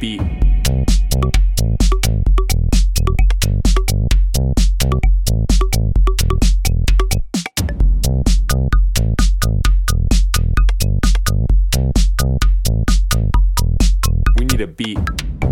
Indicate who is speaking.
Speaker 1: beat. We need a beat.